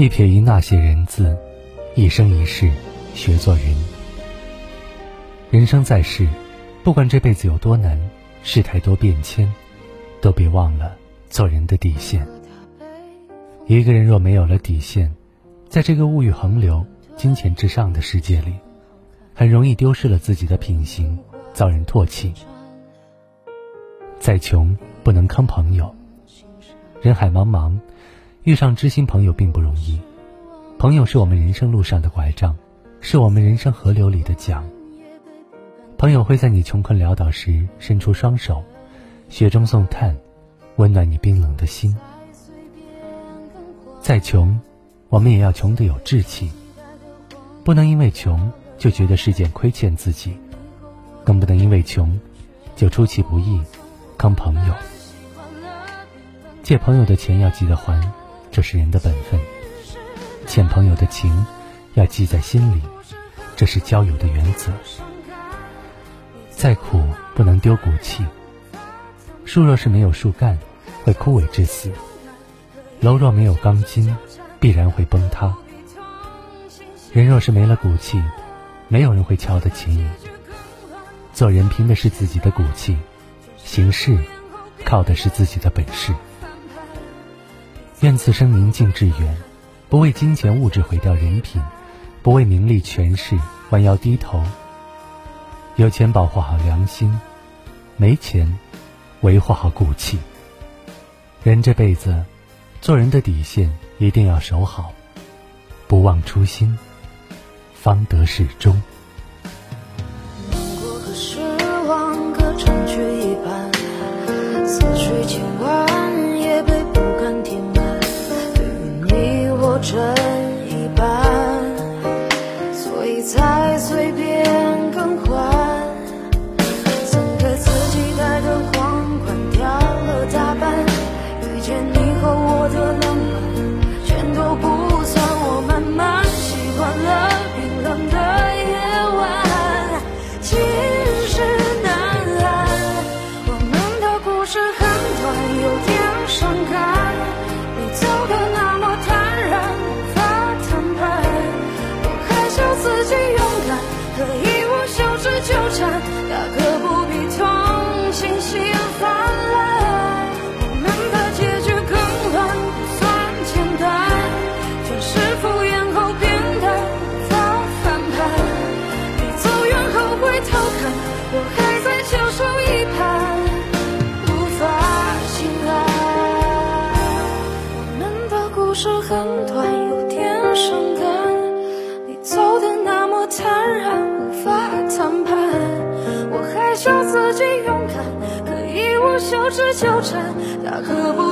一撇一捺写人字，一生一世学做人。人生在世，不管这辈子有多难，世态多变迁，都别忘了做人的底线。一个人若没有了底线，在这个物欲横流、金钱至上的世界里，很容易丢失了自己的品行，遭人唾弃。再穷不能坑朋友。人海茫茫，遇上知心朋友并不容易。朋友是我们人生路上的拐杖，是我们人生河流里的桨。朋友会在你穷困潦倒时伸出双手，雪中送炭，温暖你冰冷的心。再穷，我们也要穷得有志气，不能因为穷就觉得是件亏欠自己，更不能因为穷就出其不意坑朋友。借朋友的钱要记得还，这是人的本分；欠朋友的情要记在心里，这是交友的原则。再苦不能丢骨气。树若是没有树干，会枯萎致死；楼若没有钢筋，必然会崩塌。人若是没了骨气，没有人会瞧得起你。做人凭的是自己的骨气，行事靠的是自己的本事。愿此生宁静致远，不为金钱物质毁掉人品，不为名利权势弯腰低头。有钱保护好良心，没钱维护好骨气。人这辈子，做人的底线一定要守好，不忘初心，方得始终。it's hard. 纠缠，大可不必痛心心泛滥。我们的结局更乱，不算简单，全是敷衍后变得早反叛。你走远后回头看，我还在翘首以盼，无法醒来。我们的故事很短，有点伤感。还笑自己勇敢，可以我羞耻纠缠，大可不。